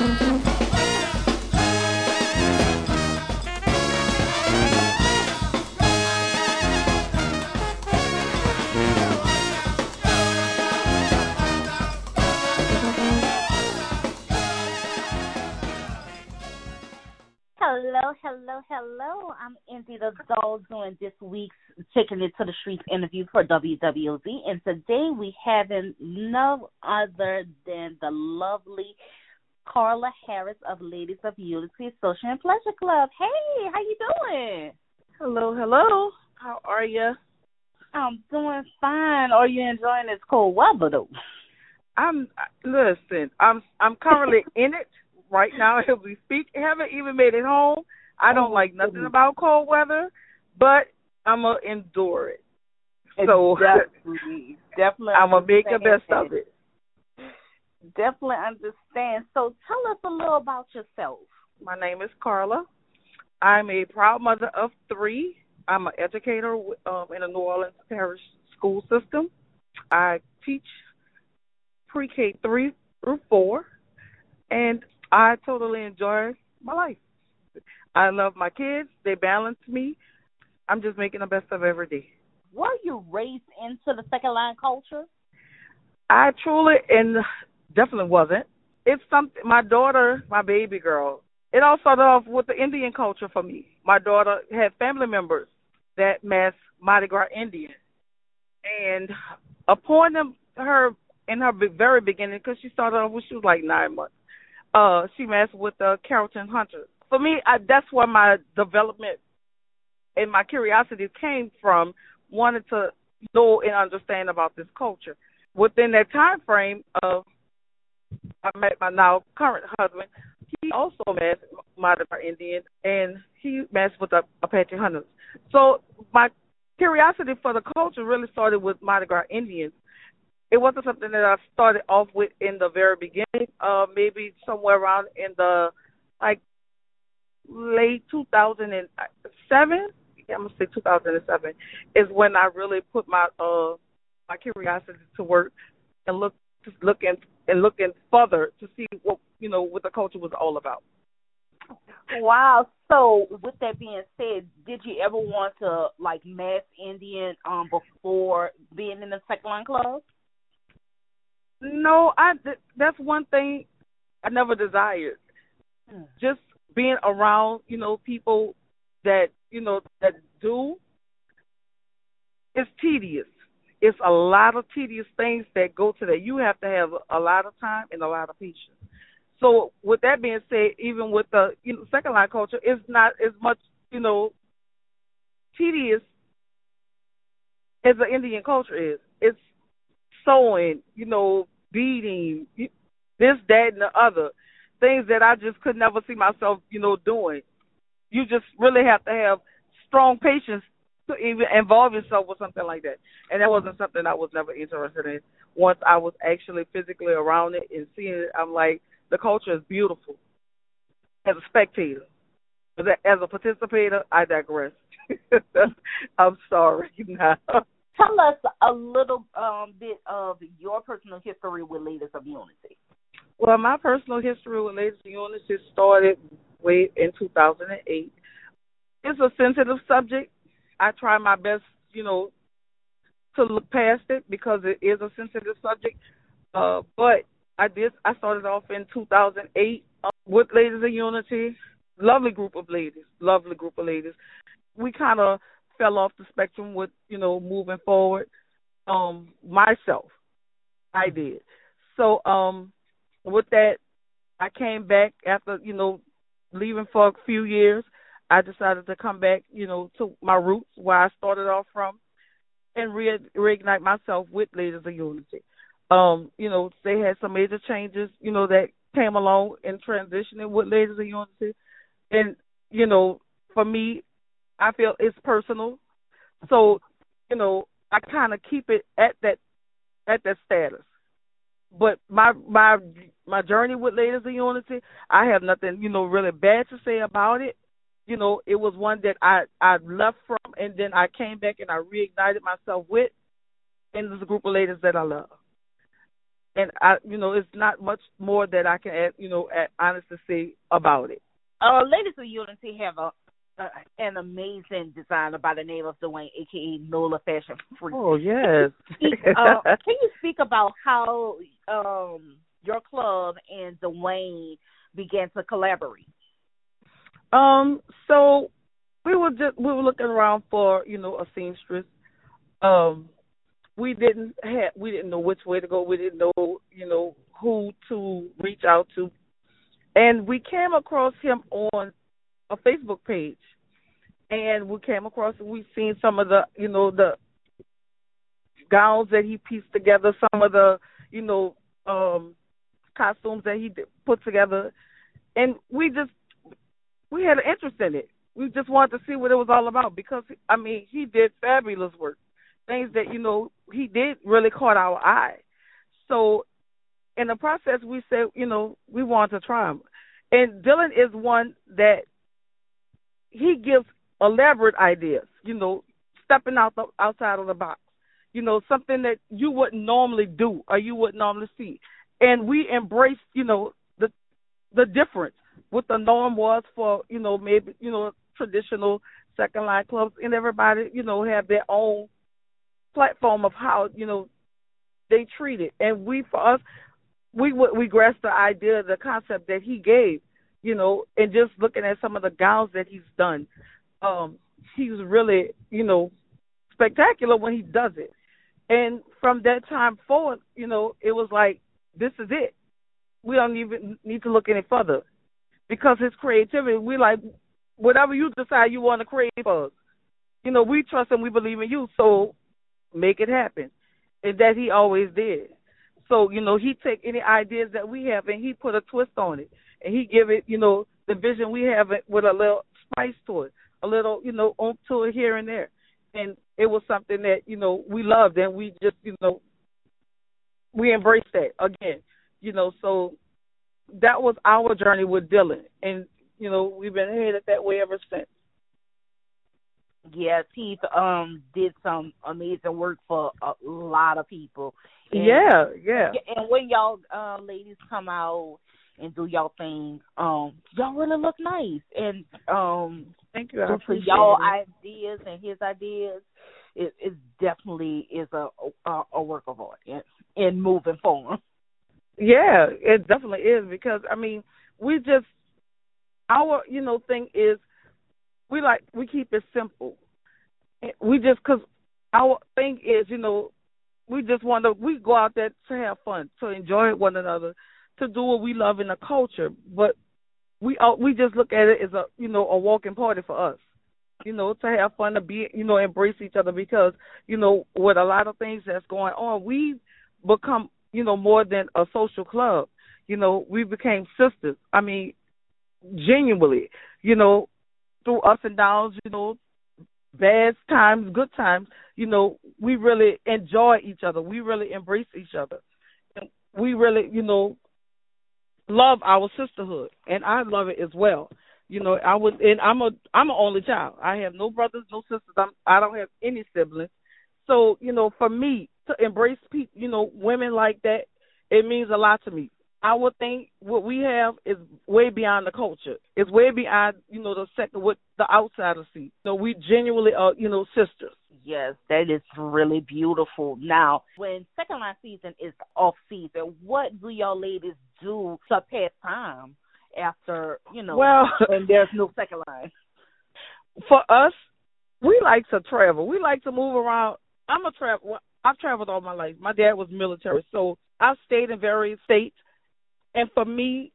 Hello, hello, hello. I'm Indy the Doll doing this week's Taking It to the Streets interview for WWOZ. And today we having no other than the lovely Carla Harris of Ladies of Unity Social and Pleasure Club. Hey, how you doing? Hello, hello. How are you? I'm doing fine. Are you enjoying this cold weather though? I'm listen. I'm I'm currently in it right now as we speak. I Haven't even made it home. I oh, don't oh, like nothing goodness. about cold weather, but I'm gonna endure it. So definitely, definitely I'm gonna make the best of it. Definitely understand. So tell us a little about yourself. My name is Carla. I'm a proud mother of three. I'm an educator um, in the New Orleans Parish School System. I teach pre-K three through four, and I totally enjoy my life. I love my kids. They balance me. I'm just making the best of every day. Were you raised into the second line culture? I truly and definitely wasn't. It's something. My daughter, my baby girl. It all started off with the Indian culture for me. My daughter had family members that mass Mardi Gras Indian, and upon them, her in her very beginning, because she started off when she was like nine months uh she messed with the Carrollton Hunters. For me, I, that's where my development and my curiosity came from, wanted to know and understand about this culture. Within that time frame of I met my now current husband, he also met Mardi Gras Indian and he messed with the Apache Hunters. So my curiosity for the culture really started with Gras Indians it wasn't something that I started off with in the very beginning. Uh, maybe somewhere around in the like late 2007. Yeah, I'm gonna say 2007 is when I really put my uh my curiosity to work and look looking and looking further to see what you know what the culture was all about. Wow. So with that being said, did you ever want to like mass Indian um before being in the second line club? No, I that's one thing I never desired. Hmm. Just being around, you know, people that you know that do. It's tedious. It's a lot of tedious things that go to that. You have to have a lot of time and a lot of patience. So, with that being said, even with the you know second line culture, it's not as much you know tedious as the Indian culture is. It's sewing, you know, beating, this, that, and the other. Things that I just could never see myself, you know, doing. You just really have to have strong patience even involve yourself with something like that. And that wasn't something I was never interested in. Once I was actually physically around it and seeing it, I'm like, the culture is beautiful. As a spectator, But as a participator, I digress. I'm sorry. Now. Tell us a little um, bit of your personal history with Ladies of Unity. Well, my personal history with Ladies of Unity started way in 2008. It's a sensitive subject. I try my best, you know, to look past it because it is a sensitive subject. Uh, but I did. I started off in 2008 uh, with Ladies of Unity. Lovely group of ladies. Lovely group of ladies. We kind of fell off the spectrum with you know moving forward. Um, myself, I did. So um, with that, I came back after you know leaving for a few years. I decided to come back, you know, to my roots where I started off from, and re- reignite myself with Ladies of Unity. Um, you know, they had some major changes, you know, that came along in transitioning with Ladies of Unity, and you know, for me, I feel it's personal. So, you know, I kind of keep it at that at that status. But my my my journey with Ladies of Unity, I have nothing, you know, really bad to say about it. You know, it was one that I I left from, and then I came back and I reignited myself with, and there's a group of ladies that I love. and I, you know, it's not much more that I can, add, you know, add, honestly say about it. Uh, Ladies of Unity have a uh, an amazing designer by the name of Dwayne, aka Nola Fashion Freak. Oh yes. uh, can you speak about how um, your club and Dwayne began to collaborate? Um. So we were just we were looking around for you know a seamstress. Um. We didn't have we didn't know which way to go. We didn't know you know who to reach out to, and we came across him on a Facebook page, and we came across and we seen some of the you know the gowns that he pieced together, some of the you know um costumes that he put together, and we just we had an interest in it. We just wanted to see what it was all about because I mean he did fabulous work, things that you know he did really caught our eye. So in the process, we said you know we wanted to try him, and Dylan is one that he gives elaborate ideas. You know, stepping out the, outside of the box. You know, something that you wouldn't normally do or you wouldn't normally see. And we embrace, you know, the the difference. What the norm was for, you know, maybe, you know, traditional second line clubs and everybody, you know, have their own platform of how, you know, they treat it. And we for us we we grasped the idea, the concept that he gave you know, and just looking at some of the gowns that he's done, um, he's really, you know, spectacular when he does it. And from that time forward, you know, it was like, this is it. We don't even need to look any further. Because his creativity, we like whatever you decide you want to create for us. You know, we trust and we believe in you, so make it happen. And that he always did. So, you know, he take any ideas that we have and he put a twist on it and he give it, you know, the vision we have it with a little spice to it, a little, you know, on to it here and there. And it was something that, you know, we loved and we just, you know, we embraced that again. You know, so that was our journey with Dylan and, you know, we've been headed that way ever since. Yes, he um did some amazing work for a lot of people. And, yeah, yeah. And when y'all uh ladies come out and do y'all thing. Um, y'all really look nice, and um, thank you. I appreciate y'all it. ideas and his ideas. It, it definitely is a, a a work of art in, in moving forward. Yeah, it definitely is because I mean we just our you know thing is we like we keep it simple. We just because our thing is you know we just want to we go out there to have fun to enjoy one another to do what we love in the culture, but we uh, we just look at it as a you know a walking party for us. You know, to have fun, to be you know embrace each other because you know with a lot of things that's going on, we become you know more than a social club. You know, we became sisters. I mean, genuinely, you know, through ups and downs, you know, bad times, good times, you know, we really enjoy each other. We really embrace each other. And we really, you know, love our sisterhood, and I love it as well. You know, I would, and I'm a I'm an only child. I have no brothers, no sisters. I'm I don't have any siblings. So you know, for me to embrace people, you know, women like that, it means a lot to me. I would think what we have is way beyond the culture. It's way beyond, you know, the second what the outsiders see. So we genuinely are, you know, sisters. Yes, that is really beautiful. Now, when second line season is off season, what do y'all ladies do to pass time after you know well, when there's no second line? For us, we like to travel. We like to move around. I'm a travel. I've traveled all my life. My dad was military, so I've stayed in various states. And for me,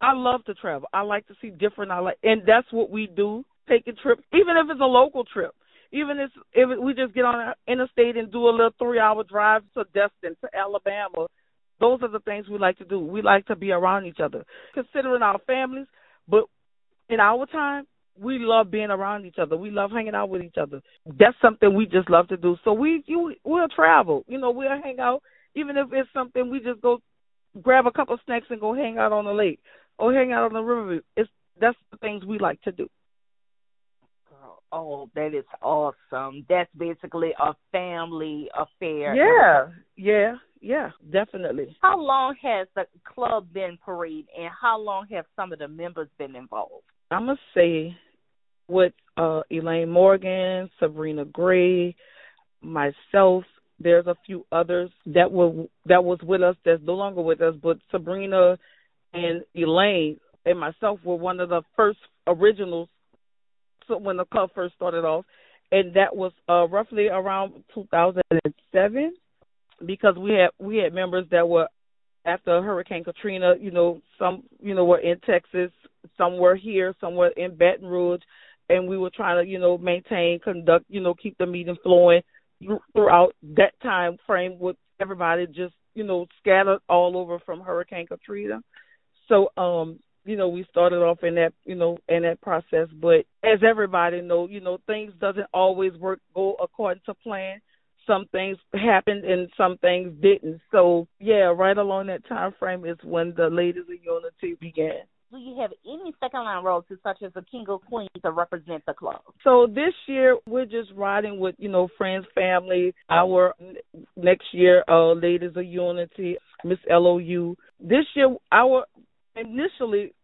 I love to travel. I like to see different. I like, and that's what we do. Take a trip, even if it's a local trip even if if we just get on the interstate and do a little three hour drive to Destin to Alabama, those are the things we like to do. We like to be around each other, considering our families. But in our time, we love being around each other. We love hanging out with each other. That's something we just love to do. So we you we'll travel. You know, we'll hang out, even if it's something we just go grab a couple of snacks and go hang out on the lake or hang out on the river. It's that's the things we like to do. Oh, that is awesome. That's basically a family affair. Yeah, yeah, yeah, definitely. How long has the club been parade, and how long have some of the members been involved? I'm gonna say with uh, Elaine Morgan, Sabrina Gray, myself. There's a few others that were that was with us that's no longer with us, but Sabrina and Elaine and myself were one of the first originals when the club first started off, and that was uh, roughly around 2007 because we had we had members that were after Hurricane Katrina, you know, some you know were in Texas, some were here, some were in Baton Rouge, and we were trying to you know maintain, conduct, you know, keep the meeting flowing throughout that time frame with everybody just you know scattered all over from Hurricane Katrina. So um you know we started off in that you know in that process, but as everybody know, you know things doesn't always work go according to plan. Some things happened and some things didn't. So yeah, right along that time frame is when the Ladies of Unity began do you have any second line royalties such as the king or queen to represent the club? So this year we're just riding with you know friends, family. Our next year, uh, Ladies of Unity, Miss LOU. This year, our initially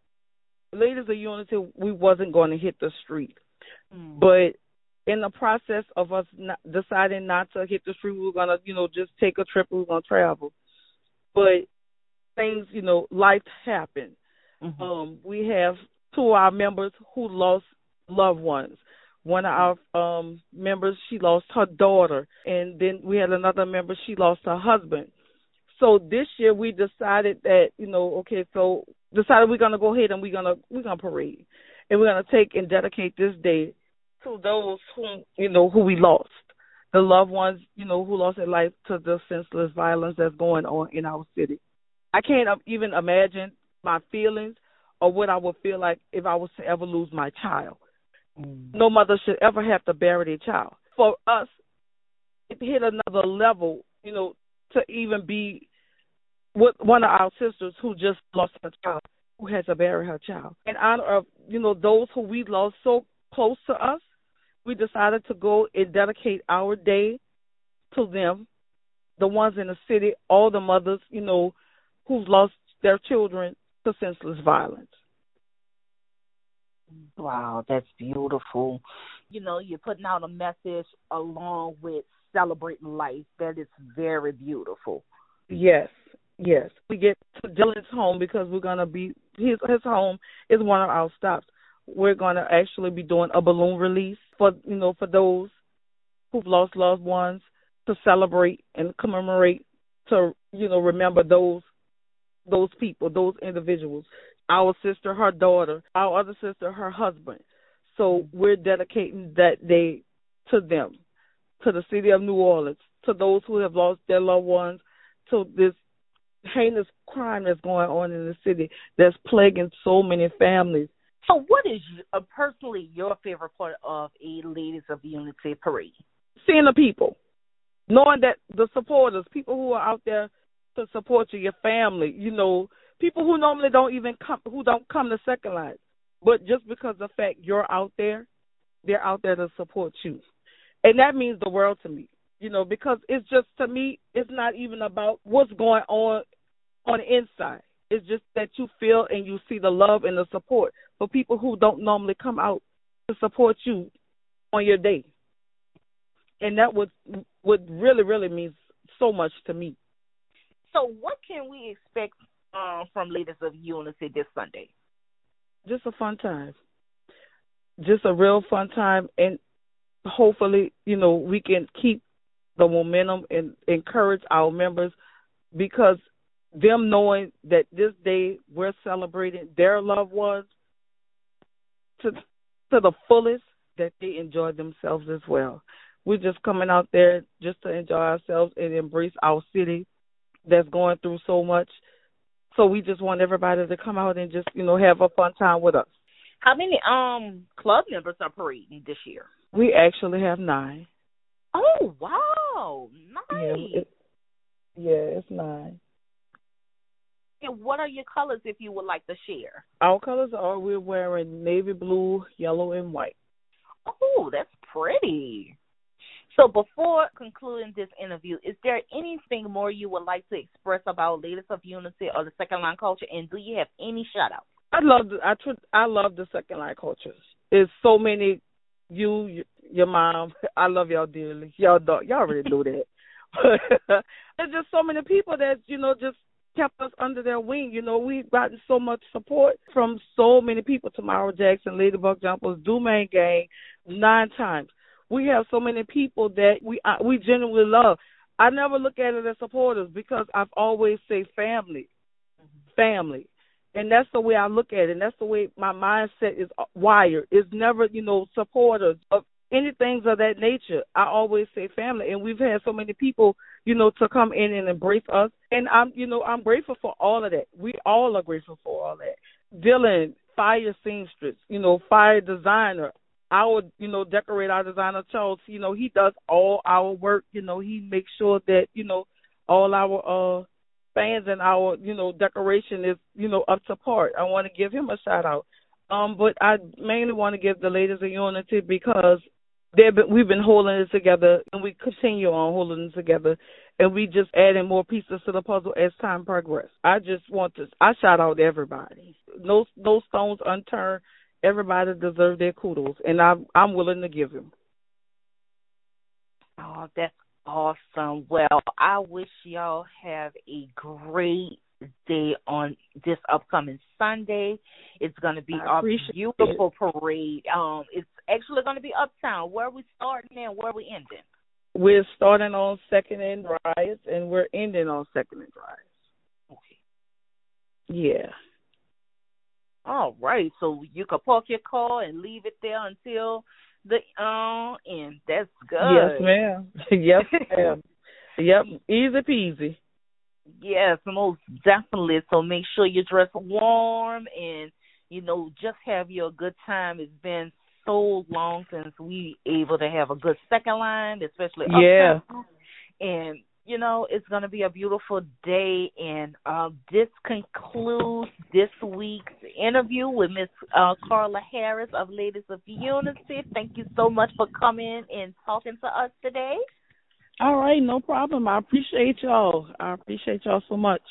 Ladies of Unity, we wasn't going to hit the street, mm. but in the process of us not deciding not to hit the street, we were gonna you know just take a trip. We were gonna travel, but things you know life happened Mm-hmm. Um, we have two of our members who lost loved ones. One of our um, members, she lost her daughter, and then we had another member, she lost her husband. So this year we decided that you know, okay, so decided we're gonna go ahead and we're gonna we're gonna parade, and we're gonna take and dedicate this day to those who you know who we lost, the loved ones you know who lost their life to the senseless violence that's going on in our city. I can't even imagine my feelings or what I would feel like if I was to ever lose my child. Mm. No mother should ever have to bury their child. For us, it hit another level, you know, to even be with one of our sisters who just lost her child, who has to bury her child. In honor of, you know, those who we lost so close to us, we decided to go and dedicate our day to them, the ones in the city, all the mothers, you know, who've lost their children to senseless violence. Wow, that's beautiful. You know, you're putting out a message along with celebrating life. That is very beautiful. Yes, yes. We get to Dylan's home because we're gonna be his his home is one of our stops. We're gonna actually be doing a balloon release for you know for those who've lost loved ones to celebrate and commemorate to you know remember those those people, those individuals. Our sister, her daughter, our other sister, her husband. So we're dedicating that day to them, to the city of New Orleans, to those who have lost their loved ones, to this heinous crime that's going on in the city that's plaguing so many families. So, what is uh, personally your favorite part of a Ladies of Unity parade? Seeing the people, knowing that the supporters, people who are out there to support you, your family, you know, people who normally don't even come who don't come to second line. But just because the fact you're out there, they're out there to support you. And that means the world to me. You know, because it's just to me it's not even about what's going on on the inside. It's just that you feel and you see the love and the support for people who don't normally come out to support you on your day. And that would would really, really means so much to me. So, what can we expect uh, from Ladies of Unity this Sunday? Just a fun time. Just a real fun time, and hopefully, you know, we can keep the momentum and encourage our members because them knowing that this day we're celebrating their loved ones to to the fullest that they enjoy themselves as well. We're just coming out there just to enjoy ourselves and embrace our city that's going through so much. So we just want everybody to come out and just, you know, have a fun time with us. How many um club members are parading this year? We actually have nine. Oh wow, nice. Yeah, it, yeah, it's nine. And what are your colors if you would like to share? Our colors are we're wearing navy blue, yellow, and white. Oh, that's pretty. So before concluding this interview, is there anything more you would like to express about Ladies of Unity or the Second Line Culture, and do you have any shout outs? I love the, I tr- I love the Second Line Cultures. There's so many you, your mom. I love y'all dearly. Y'all do, y'all already know that. There's just so many people that you know just kept us under their wing. You know, we've gotten so much support from so many people. Tomorrow Jackson, Lady Buckjumpers, Dumaine Gang, nine times. We have so many people that we uh, we genuinely love. I never look at it as supporters because I've always say family, family, and that's the way I look at it. And that's the way my mindset is wired. It's never you know supporters of anything of that nature. I always say family, and we've had so many people, you know, to come in and embrace us, and I'm, you know, I'm grateful for all of that. We all are grateful for all that. Dylan, fire seamstress, you know, fire designer. Our, you know, decorate our designer Charles, you know, he does all our work. You know, he makes sure that, you know, all our uh fans and our, you know, decoration is, you know, up to par. I want to give him a shout out. Um, but I mainly want to give the ladies of unity because they've been, we've been holding it together, and we continue on holding it together, and we just adding more pieces to the puzzle as time progresses. I just want to I shout out everybody. No no stones unturned. Everybody deserves their kudos, and I'm I'm willing to give them. Oh, that's awesome. Well, I wish y'all have a great day on this upcoming Sunday. It's going to be a beautiful it. parade. Um, it's actually going to be uptown. Where are we starting and where are we ending? We're starting on Second and Dryades, and we're ending on Second and Dryades. Okay. Yeah. All right. So you can park your car and leave it there until the um end. That's good. Yes, ma'am. yes, ma'am. yep. Easy peasy. Yes, most definitely. So make sure you dress warm and you know just have your good time. It's been so long since we able to have a good second line, especially yeah. And you know it's going to be a beautiful day, and uh, this concludes this week's interview with Miss uh, Carla Harris of Ladies of Unity. Thank you so much for coming and talking to us today. All right, no problem. I appreciate y'all. I appreciate y'all so much.